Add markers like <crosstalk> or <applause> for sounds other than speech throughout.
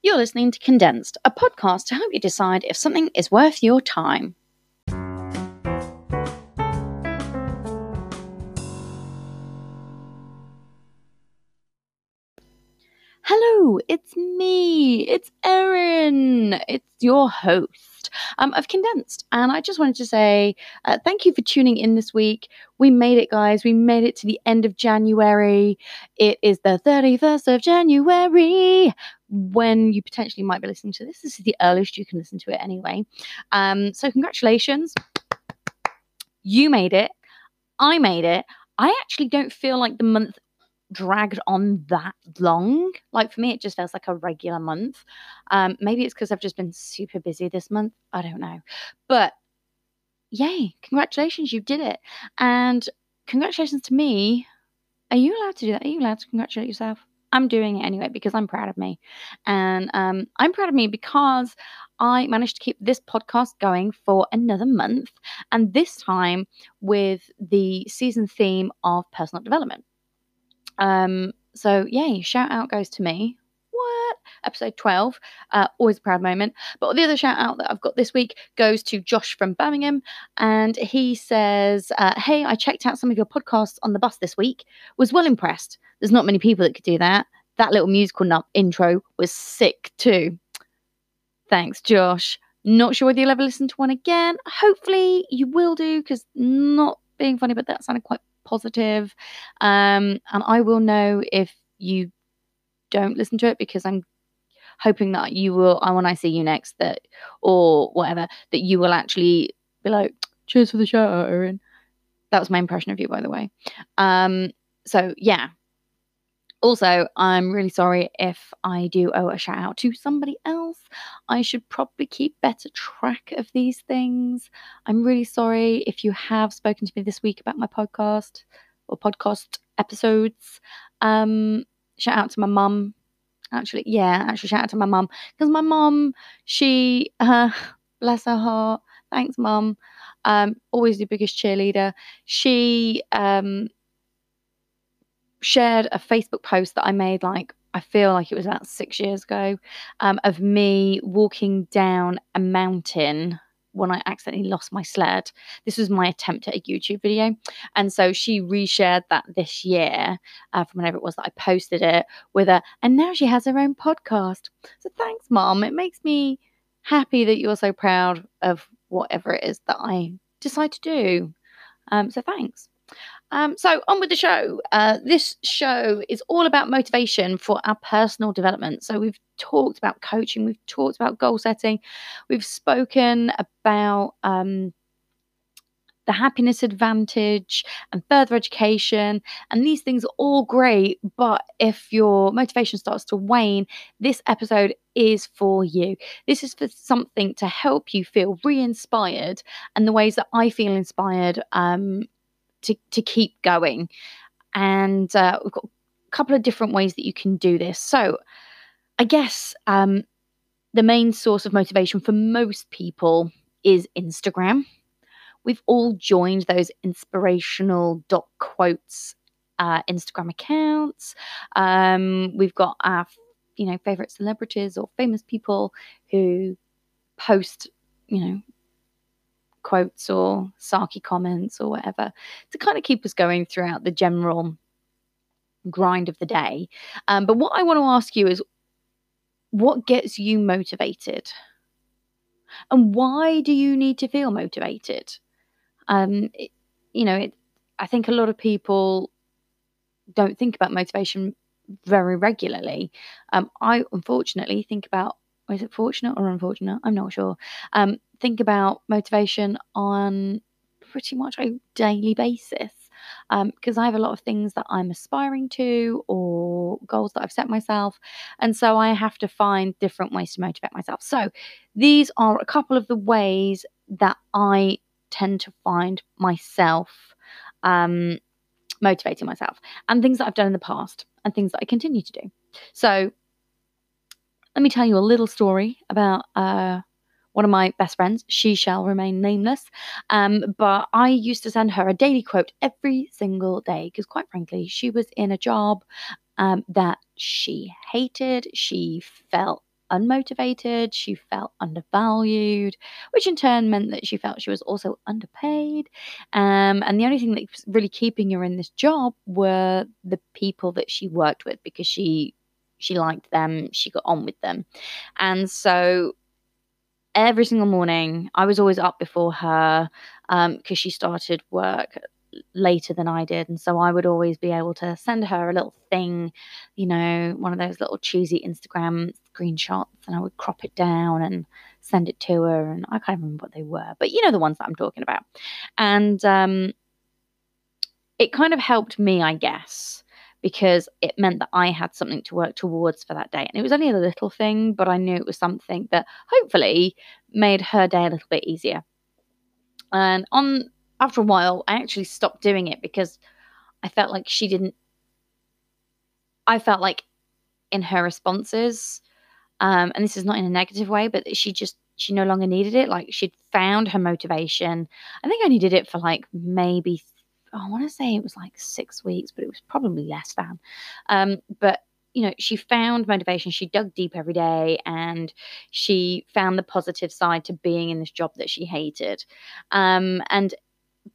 You're listening to Condensed, a podcast to help you decide if something is worth your time. Hello, it's me. It's Erin. It's your host um, of Condensed. And I just wanted to say uh, thank you for tuning in this week. We made it, guys. We made it to the end of January. It is the 31st of January when you potentially might be listening to this. This is the earliest you can listen to it anyway. Um, so, congratulations. You made it. I made it. I actually don't feel like the month dragged on that long. Like for me, it just feels like a regular month. Um, maybe it's because I've just been super busy this month. I don't know. But yay, congratulations, you did it. And congratulations to me. Are you allowed to do that? Are you allowed to congratulate yourself? I'm doing it anyway because I'm proud of me. And um, I'm proud of me because I managed to keep this podcast going for another month. And this time with the season theme of personal development. Um, so yay, shout out goes to me. Episode 12. Uh, always a proud moment. But the other shout out that I've got this week goes to Josh from Birmingham. And he says, uh, Hey, I checked out some of your podcasts on the bus this week. Was well impressed. There's not many people that could do that. That little musical nut intro was sick too. Thanks, Josh. Not sure whether you'll ever listen to one again. Hopefully you will do, because not being funny, but that sounded quite positive. Um, and I will know if you don't listen to it because I'm hoping that you will, when I see you next, that or whatever, that you will actually be like, cheers for the shout out, Erin. That was my impression of you, by the way. Um, so yeah, also, I'm really sorry if I do owe a shout out to somebody else. I should probably keep better track of these things. I'm really sorry if you have spoken to me this week about my podcast or podcast episodes. Um, shout out to my mum. Actually, yeah, actually, shout out to my mum because my mum, she, <laughs> uh, bless her heart. Thanks, mum. Um, always the biggest cheerleader. She um shared a Facebook post that I made like I feel like it was about six years ago um, of me walking down a mountain when I accidentally lost my sled. This was my attempt at a YouTube video. And so she reshared that this year uh, from whenever it was that I posted it with her. And now she has her own podcast. So thanks, mom. It makes me happy that you're so proud of whatever it is that I decide to do. Um, so thanks. Um, so, on with the show. Uh, this show is all about motivation for our personal development. So, we've talked about coaching, we've talked about goal setting, we've spoken about um, the happiness advantage and further education. And these things are all great. But if your motivation starts to wane, this episode is for you. This is for something to help you feel re inspired and the ways that I feel inspired. Um, to, to keep going. And uh, we've got a couple of different ways that you can do this. So, I guess um, the main source of motivation for most people is Instagram. We've all joined those inspirational dot quotes uh, Instagram accounts. Um, we've got our, you know, favorite celebrities or famous people who post, you know, quotes or sarky comments or whatever to kind of keep us going throughout the general grind of the day. Um, but what I want to ask you is what gets you motivated? And why do you need to feel motivated? Um, it, you know, it, I think a lot of people don't think about motivation very regularly. Um, I unfortunately think about is it fortunate or unfortunate? I'm not sure. Um, think about motivation on pretty much a daily basis because um, I have a lot of things that I'm aspiring to or goals that I've set myself. And so I have to find different ways to motivate myself. So these are a couple of the ways that I tend to find myself um, motivating myself and things that I've done in the past and things that I continue to do. So let me tell you a little story about uh, one of my best friends. She shall remain nameless. Um, but I used to send her a daily quote every single day because, quite frankly, she was in a job um, that she hated. She felt unmotivated, she felt undervalued, which in turn meant that she felt she was also underpaid. Um, and the only thing that was really keeping her in this job were the people that she worked with because she she liked them, she got on with them. And so every single morning, I was always up before her because um, she started work later than I did. And so I would always be able to send her a little thing, you know, one of those little cheesy Instagram screenshots, and I would crop it down and send it to her. And I can't remember what they were, but you know the ones that I'm talking about. And um, it kind of helped me, I guess. Because it meant that I had something to work towards for that day. And it was only a little thing, but I knew it was something that hopefully made her day a little bit easier. And on after a while, I actually stopped doing it because I felt like she didn't. I felt like in her responses, um, and this is not in a negative way, but she just she no longer needed it. Like she'd found her motivation. I think I only did it for like maybe I want to say it was like six weeks, but it was probably less than. Um, but you know, she found motivation. She dug deep every day, and she found the positive side to being in this job that she hated. Um, and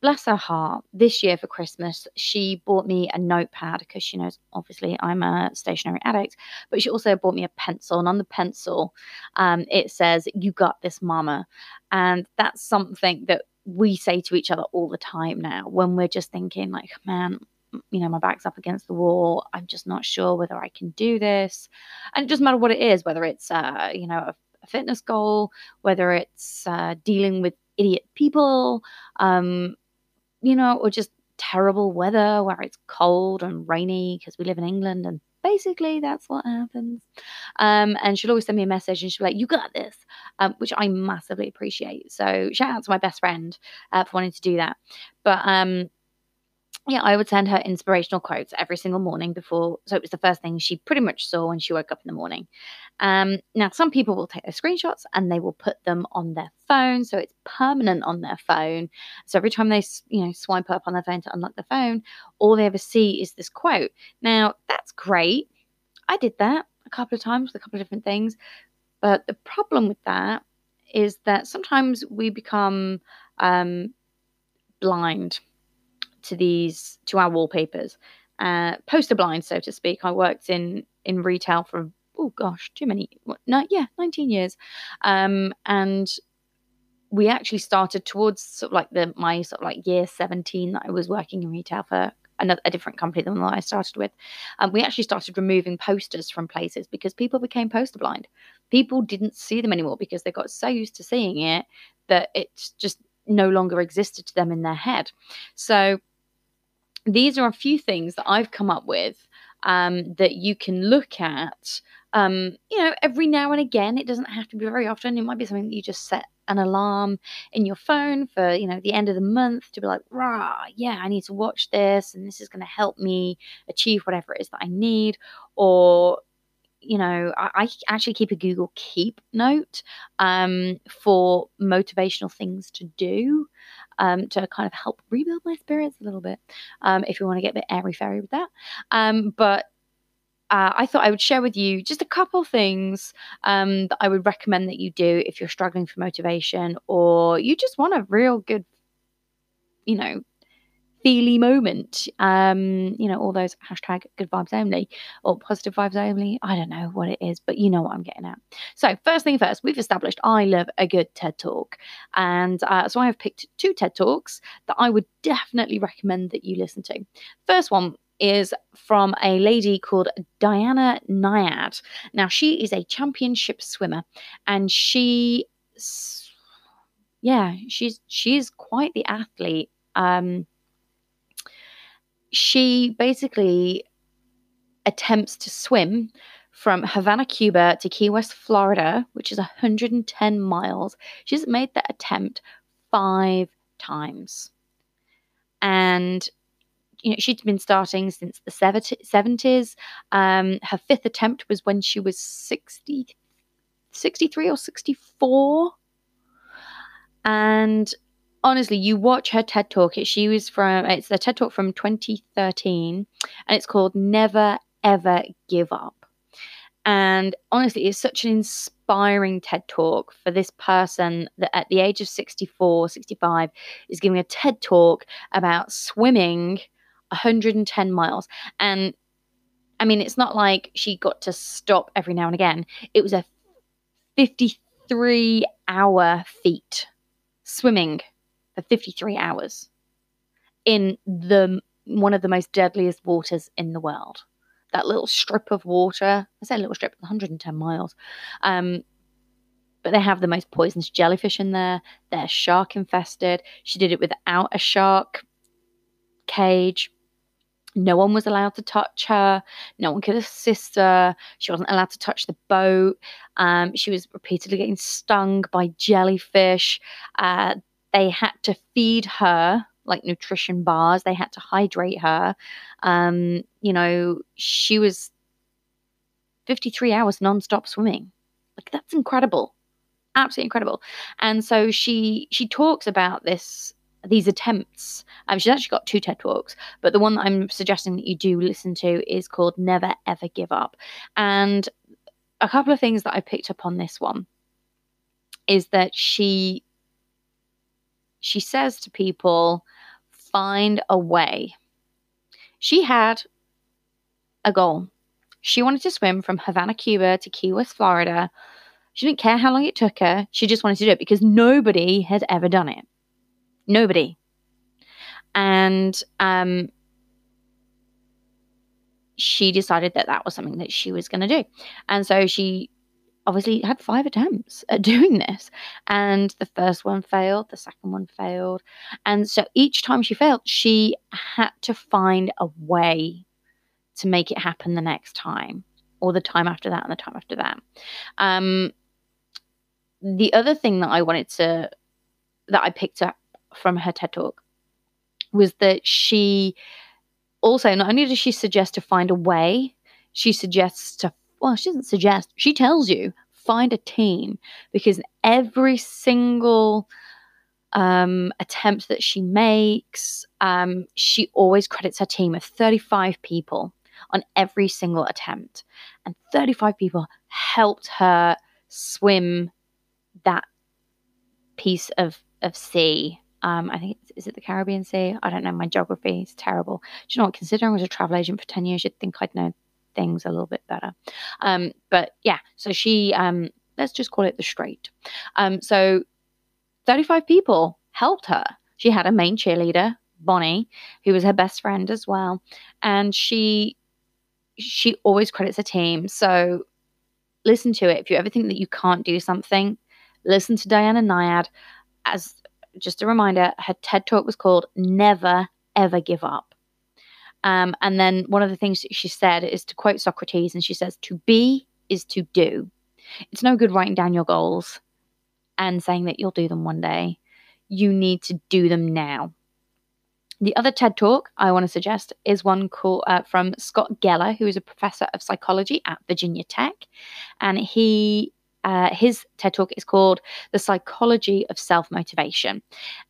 bless her heart, this year for Christmas, she bought me a notepad because she knows, obviously, I'm a stationery addict, but she also bought me a pencil. And on the pencil, um, it says, You got this, mama. And that's something that we say to each other all the time now when we're just thinking, like, man, you know, my back's up against the wall. I'm just not sure whether I can do this. And it doesn't matter what it is, whether it's, uh, you know, a, a fitness goal, whether it's uh, dealing with idiot people, um, you know, or just terrible weather where it's cold and rainy because we live in England and basically that's what happens. Um, and she'll always send me a message and she'll be like, You got this, um, which I massively appreciate. So shout out to my best friend uh, for wanting to do that. But um, yeah, I would send her inspirational quotes every single morning before. So it was the first thing she pretty much saw when she woke up in the morning. Um, now, some people will take their screenshots and they will put them on their phone, so it's permanent on their phone. So every time they, you know, swipe up on their phone to unlock the phone, all they ever see is this quote. Now, that's great. I did that a couple of times with a couple of different things, but the problem with that is that sometimes we become um, blind to these to our wallpapers. Uh, poster blind so to speak. I worked in in retail for oh gosh too many What, no yeah 19 years. Um, and we actually started towards sort of like the my sort of like year 17 that i was working in retail for another a different company than the one i started with. Um, we actually started removing posters from places because people became poster blind. People didn't see them anymore because they got so used to seeing it that it just no longer existed to them in their head. So these are a few things that I've come up with um, that you can look at. Um, you know, every now and again, it doesn't have to be very often. It might be something that you just set an alarm in your phone for, you know, the end of the month to be like, rah, yeah, I need to watch this and this is going to help me achieve whatever it is that I need. Or, you know, I, I actually keep a Google Keep note um, for motivational things to do um, to kind of help rebuild my spirits a little bit um, if you want to get a bit airy fairy with that. Um, but uh, I thought I would share with you just a couple things um, that I would recommend that you do if you're struggling for motivation or you just want a real good, you know, feely moment. Um, you know, all those hashtag good vibes only or positive vibes only. I don't know what it is, but you know what I'm getting at. So, first thing first, we've established I love a good TED talk. And uh, so I have picked two TED talks that I would definitely recommend that you listen to. First one is from a lady called Diana Nyad. Now, she is a championship swimmer and she yeah, she's she's quite the athlete. Um, she basically attempts to swim from Havana, Cuba to Key West, Florida, which is 110 miles. She's made that attempt five times. And you know, she'd been starting since the 70s. Um, her fifth attempt was when she was 60, 63 or 64. And honestly, you watch her TED talk. She was from it's a TED talk from 2013, and it's called "Never Ever Give Up." And honestly, it's such an inspiring TED talk for this person that at the age of 64, 65 is giving a TED talk about swimming 110 miles. And I mean, it's not like she got to stop every now and again. It was a 53 hour feat swimming for 53 hours in the one of the most deadliest waters in the world. That little strip of water, I say little strip, 110 miles. Um, but they have the most poisonous jellyfish in there. They're shark infested. She did it without a shark cage. No one was allowed to touch her. No one could assist her. She wasn't allowed to touch the boat. Um, she was repeatedly getting stung by jellyfish. Uh, they had to feed her like nutrition bars. They had to hydrate her. Um, you know, she was 53 hours nonstop swimming. Like that's incredible. Absolutely incredible. And so she she talks about this these attempts. Um, she's actually got two TED Talks, but the one that I'm suggesting that you do listen to is called Never Ever Give Up. And a couple of things that I picked up on this one is that she she says to people, find a way. She had a goal. She wanted to swim from Havana, Cuba to Key West, Florida. She didn't care how long it took her. She just wanted to do it because nobody had ever done it. Nobody. And um, she decided that that was something that she was going to do. And so she obviously had five attempts at <laughs> doing this. And the first one failed, the second one failed. And so each time she failed, she had to find a way to make it happen the next time, or the time after that, and the time after that. Um, the other thing that I wanted to, that I picked up from her TED talk was that she also, not only does she suggest to find a way, she suggests to well, she doesn't suggest, she tells you find a team because every single um, attempt that she makes, um, she always credits her team of 35 people on every single attempt. And 35 people helped her swim that piece of, of sea. Um, I think is it the Caribbean Sea? I don't know. My geography is terrible. Do you know what? Considering I was a travel agent for 10 years, you'd think I'd know things a little bit better. Um, but yeah, so she, um, let's just call it the strait. Um, so 35 people helped her. She had a main cheerleader, Bonnie, who was her best friend as well, and she she always credits a team. So listen to it. If you ever think that you can't do something, listen to Diana Nyad. As just a reminder, her TED talk was called "Never Ever Give Up." Um, and then one of the things she said is to quote Socrates, and she says, To be is to do. It's no good writing down your goals and saying that you'll do them one day. You need to do them now. The other TED talk I want to suggest is one called uh, from Scott Geller, who is a professor of psychology at Virginia Tech, and he uh, his TED talk is called The Psychology of Self Motivation.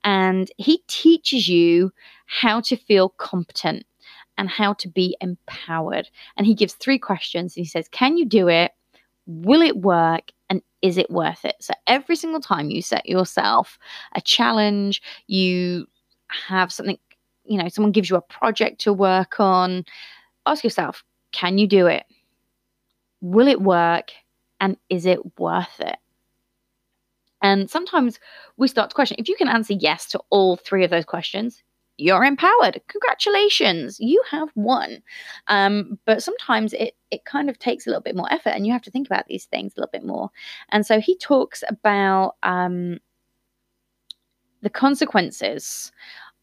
And he teaches you how to feel competent and how to be empowered. And he gives three questions. He says, Can you do it? Will it work? And is it worth it? So every single time you set yourself a challenge, you have something, you know, someone gives you a project to work on, ask yourself, Can you do it? Will it work? And is it worth it? And sometimes we start to question if you can answer yes to all three of those questions, you're empowered. Congratulations, you have won. Um, but sometimes it it kind of takes a little bit more effort, and you have to think about these things a little bit more. And so he talks about um, the consequences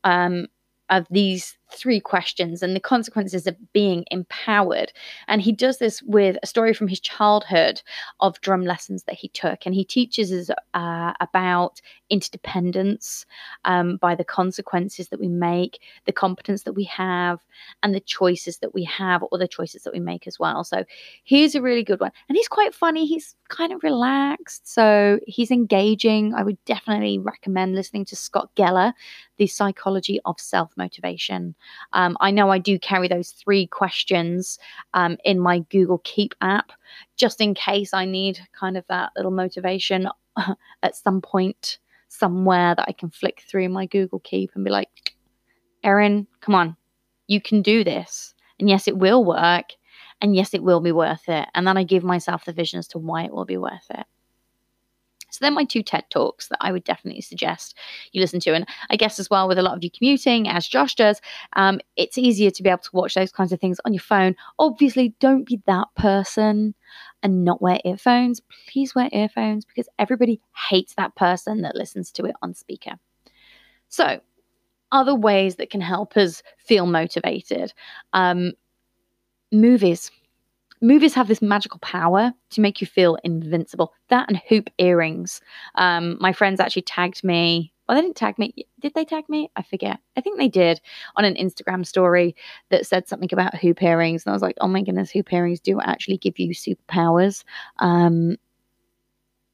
um, of these three questions and the consequences of being empowered. And he does this with a story from his childhood of drum lessons that he took. And he teaches us uh, about interdependence um, by the consequences that we make, the competence that we have, and the choices that we have, or the choices that we make as well. So here's a really good one. And he's quite funny. He's kind of relaxed. So he's engaging. I would definitely recommend listening to Scott Geller, The Psychology of Self Motivation. Um, I know I do carry those three questions um, in my Google Keep app just in case I need kind of that little motivation <laughs> at some point somewhere that I can flick through my Google Keep and be like, Erin, come on, you can do this. And yes, it will work. And yes, it will be worth it. And then I give myself the vision as to why it will be worth it. So they're my two TED Talks that I would definitely suggest you listen to. And I guess as well with a lot of you commuting, as Josh does, um, it's easier to be able to watch those kinds of things on your phone. Obviously, don't be that person and not wear earphones. Please wear earphones because everybody hates that person that listens to it on speaker. So, other ways that can help us feel motivated. Um, movies movies have this magical power to make you feel invincible. That and hoop earrings. Um, my friends actually tagged me. Well, they didn't tag me. Did they tag me? I forget. I think they did on an Instagram story that said something about hoop earrings. And I was like, oh my goodness, hoop earrings do actually give you superpowers. Um,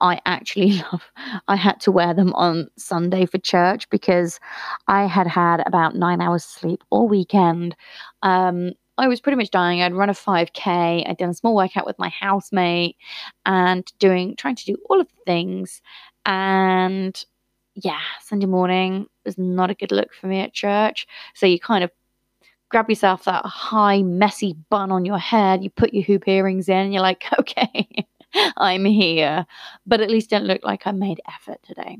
I actually <laughs> love. I had to wear them on Sunday for church because I had had about nine hours sleep all weekend. Um, I was pretty much dying. I'd run a 5K. I'd done a small workout with my housemate and doing, trying to do all of the things. And yeah, Sunday morning was not a good look for me at church. So you kind of grab yourself that high, messy bun on your head, you put your hoop earrings in, and you're like, <laughs> okay, I'm here. But at least don't look like I made effort today.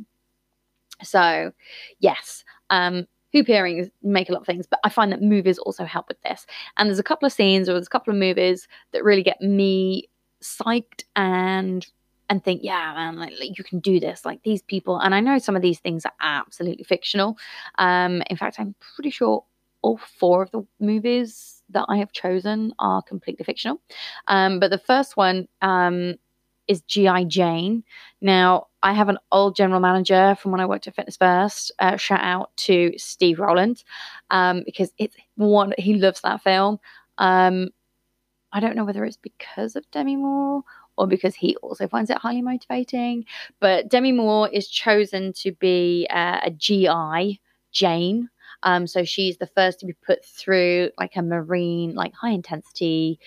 So, yes, um, hoop earrings make a lot of things, but I find that movies also help with this. And there's a couple of scenes or there's a couple of movies that really get me psyched and and think, yeah, man, like, like, you can do this. Like these people, and I know some of these things are absolutely fictional. Um, in fact, I'm pretty sure all four of the movies that I have chosen are completely fictional. Um, but the first one um, is G.I. Jane. Now, I have an old general manager from when I worked at Fitness First. Uh, shout out to Steve Rowland um, because it's one, he loves that film. Um, I don't know whether it's because of Demi Moore or because he also finds it highly motivating. But Demi Moore is chosen to be uh, a GI, Jane. Um, so she's the first to be put through like a marine, like high intensity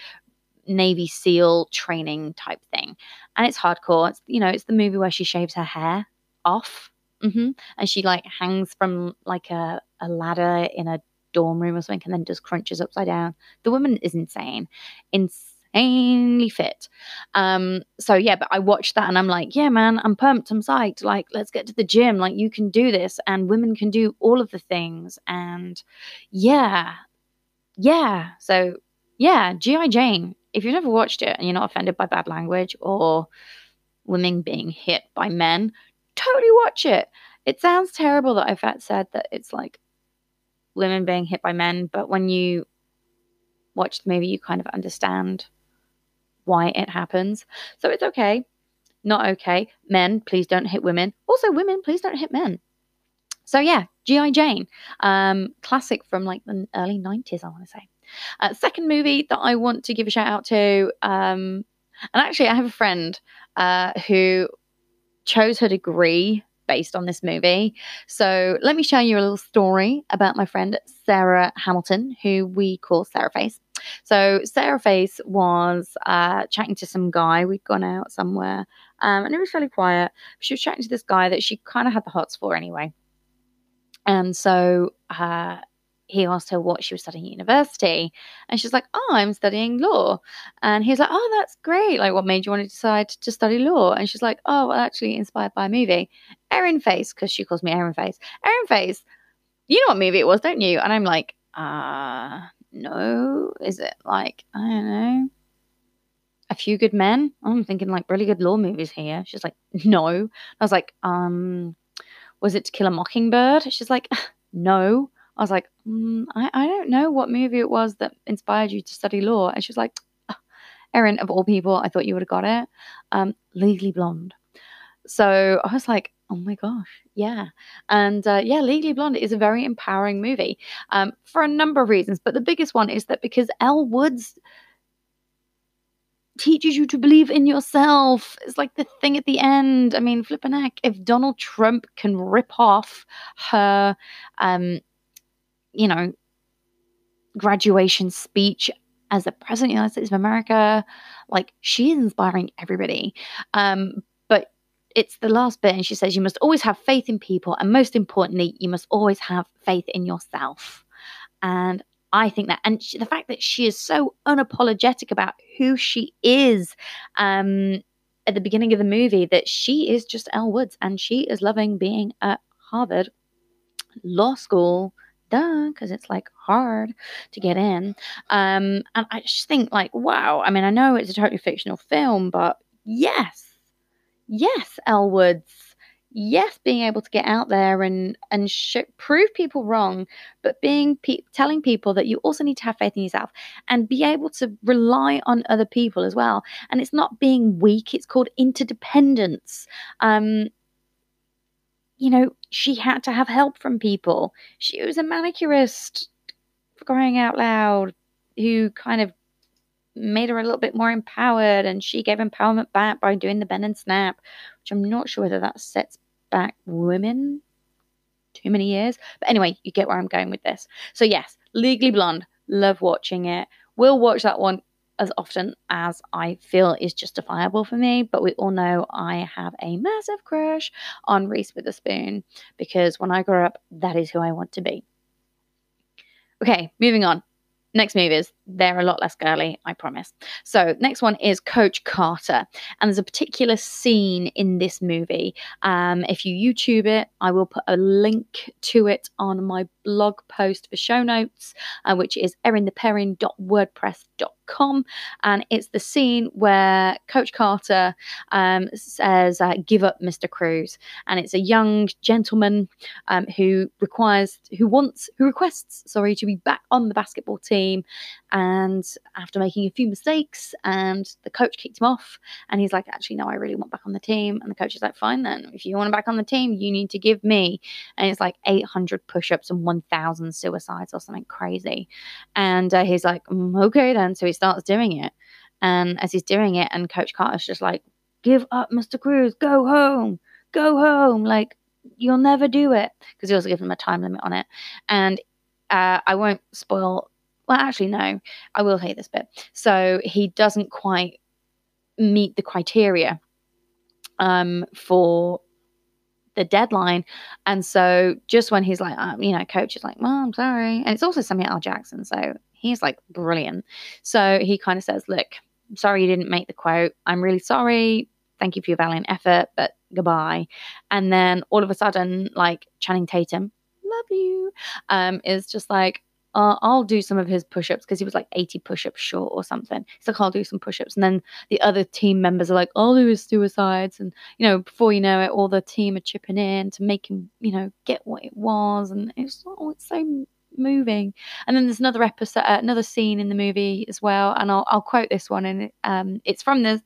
Navy SEAL training type thing. And it's hardcore. It's, you know, it's the movie where she shaves her hair off mm-hmm. and she like hangs from like a, a ladder in a dorm room or something and then just crunches upside down. The woman is insane. Insanely fit. Um, so yeah, but I watched that and I'm like, yeah, man, I'm pumped, I'm psyched. Like, let's get to the gym. Like, you can do this, and women can do all of the things. And yeah, yeah. So yeah, G.I. Jane if you've never watched it and you're not offended by bad language or women being hit by men, totally watch it. It sounds terrible that I've said that it's like women being hit by men, but when you watch the movie, you kind of understand why it happens. So it's okay. Not okay. Men, please don't hit women. Also, women, please don't hit men. So yeah, G.I. Jane. Um, classic from like the early 90s, I want to say. Uh, second movie that I want to give a shout out to, um, and actually, I have a friend uh, who chose her degree based on this movie. So let me share you a little story about my friend Sarah Hamilton, who we call Sarah Face. So Sarah Face was uh, chatting to some guy. We'd gone out somewhere, um, and it was fairly quiet. She was chatting to this guy that she kind of had the hots for anyway. And so uh, he asked her what she was studying at university. And she's like, Oh, I'm studying law. And he's like, Oh, that's great. Like, what made you want to decide to study law? And she's like, Oh, well, actually, inspired by a movie. Erin Face, because she calls me Erin Face. Erin Face, you know what movie it was, don't you? And I'm like, Uh, no. Is it like, I don't know, A Few Good Men? I'm thinking like really good law movies here. She's like, No. I was like, Um, was it To Kill a Mockingbird? She's like, <laughs> No. I was like, mm, I, I don't know what movie it was that inspired you to study law. And she was like, oh, Erin, of all people, I thought you would have got it. Um, Legally Blonde. So I was like, oh my gosh, yeah. And uh, yeah, Legally Blonde is a very empowering movie um, for a number of reasons. But the biggest one is that because Elle Woods teaches you to believe in yourself. It's like the thing at the end. I mean, flipping heck, if Donald Trump can rip off her um, you know, graduation speech as the president of the United States of America. Like she is inspiring everybody. Um, but it's the last bit, and she says, You must always have faith in people, and most importantly, you must always have faith in yourself. And I think that, and she, the fact that she is so unapologetic about who she is um, at the beginning of the movie, that she is just Elle Woods and she is loving being at Harvard Law School duh, because it's like hard to get in. Um, and I just think, like, wow. I mean, I know it's a totally fictional film, but yes, yes, Elle Woods, Yes, being able to get out there and and sh- prove people wrong, but being pe- telling people that you also need to have faith in yourself and be able to rely on other people as well. And it's not being weak; it's called interdependence. Um, you know, she had to have help from people. She was a manicurist, crying out loud, who kind of made her a little bit more empowered and she gave empowerment back by doing the bend and snap, which I'm not sure whether that sets back women too many years. But anyway, you get where I'm going with this. So, yes, Legally Blonde, love watching it. We'll watch that one as often as I feel is justifiable for me. But we all know I have a massive crush on Reese Witherspoon because when I grow up, that is who I want to be. Okay, moving on next movies they're a lot less girly i promise. So next one is coach carter and there's a particular scene in this movie. Um, if you youtube it i will put a link to it on my blog post for show notes uh, which is erintheperrin.wordpress.com and it's the scene where Coach Carter um, says, uh, "Give up, Mr. Cruz," and it's a young gentleman um, who requires, who wants, who requests, sorry, to be back on the basketball team, and after making a few mistakes, and the coach kicked him off, and he's like, "Actually, no, I really want back on the team," and the coach is like, "Fine then, if you want him back on the team, you need to give me," and it's like 800 push-ups and 1,000 suicides or something crazy, and uh, he's like, mm, "Okay then," so he starts doing it. And as he's doing it, and Coach Carter's just like, give up, Mr. Cruz, go home, go home. Like, you'll never do it. Because he also gives him a time limit on it. And uh, I won't spoil. Well, actually, no, I will hate this bit. So he doesn't quite meet the criteria um, for the deadline. And so just when he's like, um, you know, coach is like, well, I'm sorry. And it's also Samuel L. Jackson. So He's like brilliant. So he kind of says, Look, sorry you didn't make the quote. I'm really sorry. Thank you for your valiant effort, but goodbye. And then all of a sudden, like Channing Tatum, love you, um, is just like, uh, I'll do some of his push ups because he was like 80 push ups short or something. He's like, I'll do some push ups. And then the other team members are like, I'll do his suicides. And, you know, before you know it, all the team are chipping in to make him, you know, get what it was. And it's, oh, it's so moving. And then there's another episode, uh, another scene in the movie as well, and I'll, I'll quote this one, and um, it's from the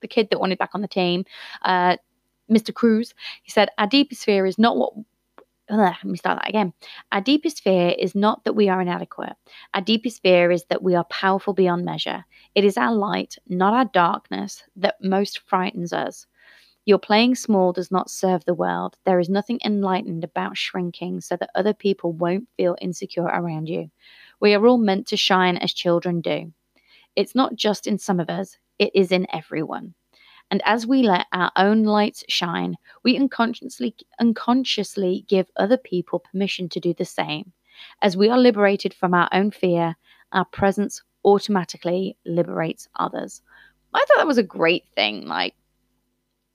the kid that wanted back on the team, uh, Mr. Cruz. He said, "Our deepest fear is not what." Let me start that again. Our deepest fear is not that we are inadequate. Our deepest fear is that we are powerful beyond measure. It is our light, not our darkness, that most frightens us. Your playing small does not serve the world. There is nothing enlightened about shrinking so that other people won't feel insecure around you. We are all meant to shine as children do. It's not just in some of us, it is in everyone. And as we let our own lights shine, we unconsciously, unconsciously give other people permission to do the same. As we are liberated from our own fear, our presence automatically liberates others. I thought that was a great thing. Like,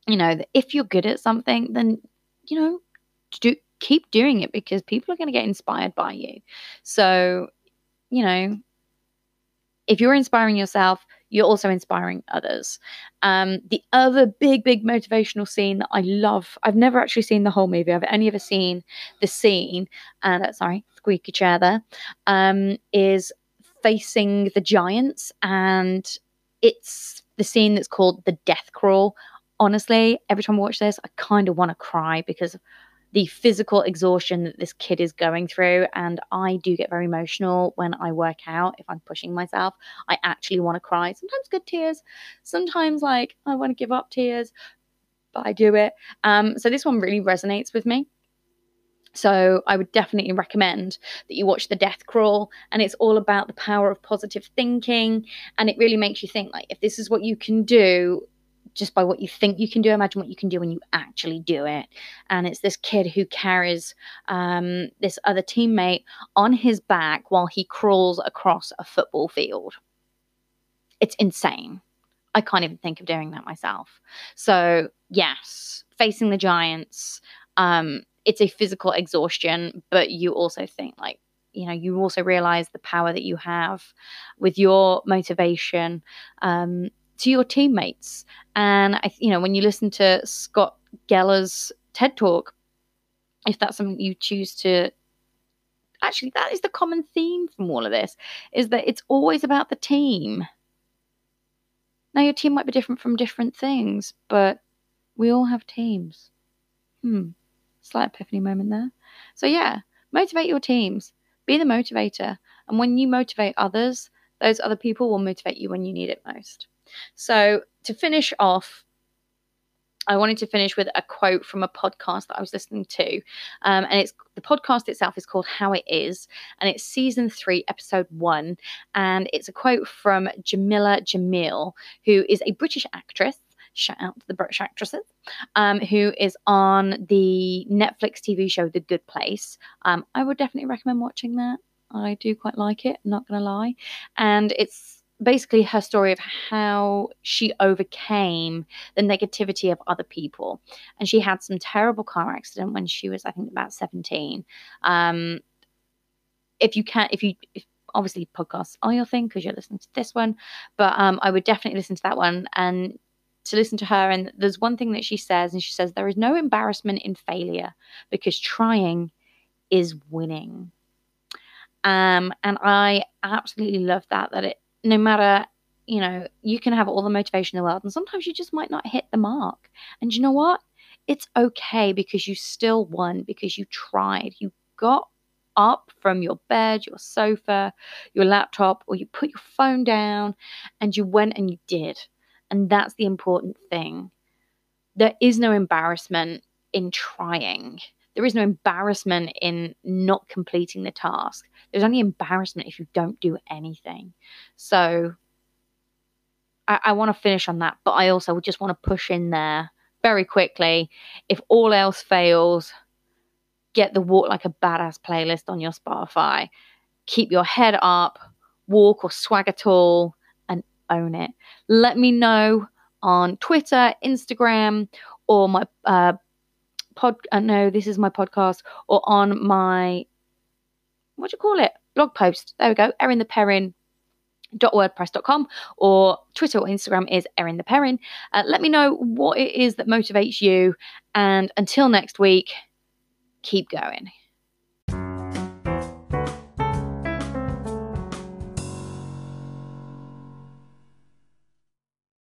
you know, if you're good at something, then, you know, do keep doing it because people are going to get inspired by you. So, you know, if you're inspiring yourself, you're also inspiring others. Um, the other big, big motivational scene that I love, I've never actually seen the whole movie. I've only ever seen the scene, and uh, sorry, squeaky chair there, um, is facing the giants, and it's the scene that's called the death crawl honestly, every time I watch this, I kind of want to cry because the physical exhaustion that this kid is going through. And I do get very emotional when I work out. If I'm pushing myself, I actually want to cry. Sometimes good tears, sometimes like I want to give up tears, but I do it. Um, so this one really resonates with me. So I would definitely recommend that you watch The Death Crawl and it's all about the power of positive thinking and it really makes you think like if this is what you can do just by what you think you can do imagine what you can do when you actually do it. And it's this kid who carries um, this other teammate on his back while he crawls across a football field. It's insane. I can't even think of doing that myself. So yes facing the giants um, it's a physical exhaustion, but you also think like, you know, you also realize the power that you have with your motivation um, to your teammates. And I, you know, when you listen to Scott Geller's TED Talk, if that's something you choose to actually that is the common theme from all of this is that it's always about the team now your team might be different from different things but we all have teams hmm Slight epiphany moment there. So, yeah, motivate your teams, be the motivator. And when you motivate others, those other people will motivate you when you need it most. So, to finish off, I wanted to finish with a quote from a podcast that I was listening to. Um, and it's the podcast itself is called How It Is, and it's season three, episode one. And it's a quote from Jameela Jamil, who is a British actress shout out to the British actresses, um, who is on the Netflix TV show The Good Place. Um, I would definitely recommend watching that. I do quite like it, not going to lie. And it's basically her story of how she overcame the negativity of other people. And she had some terrible car accident when she was, I think, about 17. Um, if you can, if you, if, obviously podcasts are your thing because you're listening to this one, but um, I would definitely listen to that one. And to listen to her. And there's one thing that she says, and she says, There is no embarrassment in failure because trying is winning. Um, and I absolutely love that, that it, no matter, you know, you can have all the motivation in the world, and sometimes you just might not hit the mark. And you know what? It's okay because you still won, because you tried. You got up from your bed, your sofa, your laptop, or you put your phone down and you went and you did. And that's the important thing. There is no embarrassment in trying. There is no embarrassment in not completing the task. There's only embarrassment if you don't do anything. So I, I want to finish on that, but I also just want to push in there very quickly. If all else fails, get the Walk Like a Badass playlist on your Spotify. Keep your head up, walk or swagger tall, and own it. Let me know on Twitter, Instagram, or my uh, pod. Uh, no, this is my podcast, or on my what do you call it? Blog post. There we go. Erin the Perrin wordpress.com or Twitter or Instagram is Erin the Perrin. Uh, let me know what it is that motivates you. And until next week, keep going.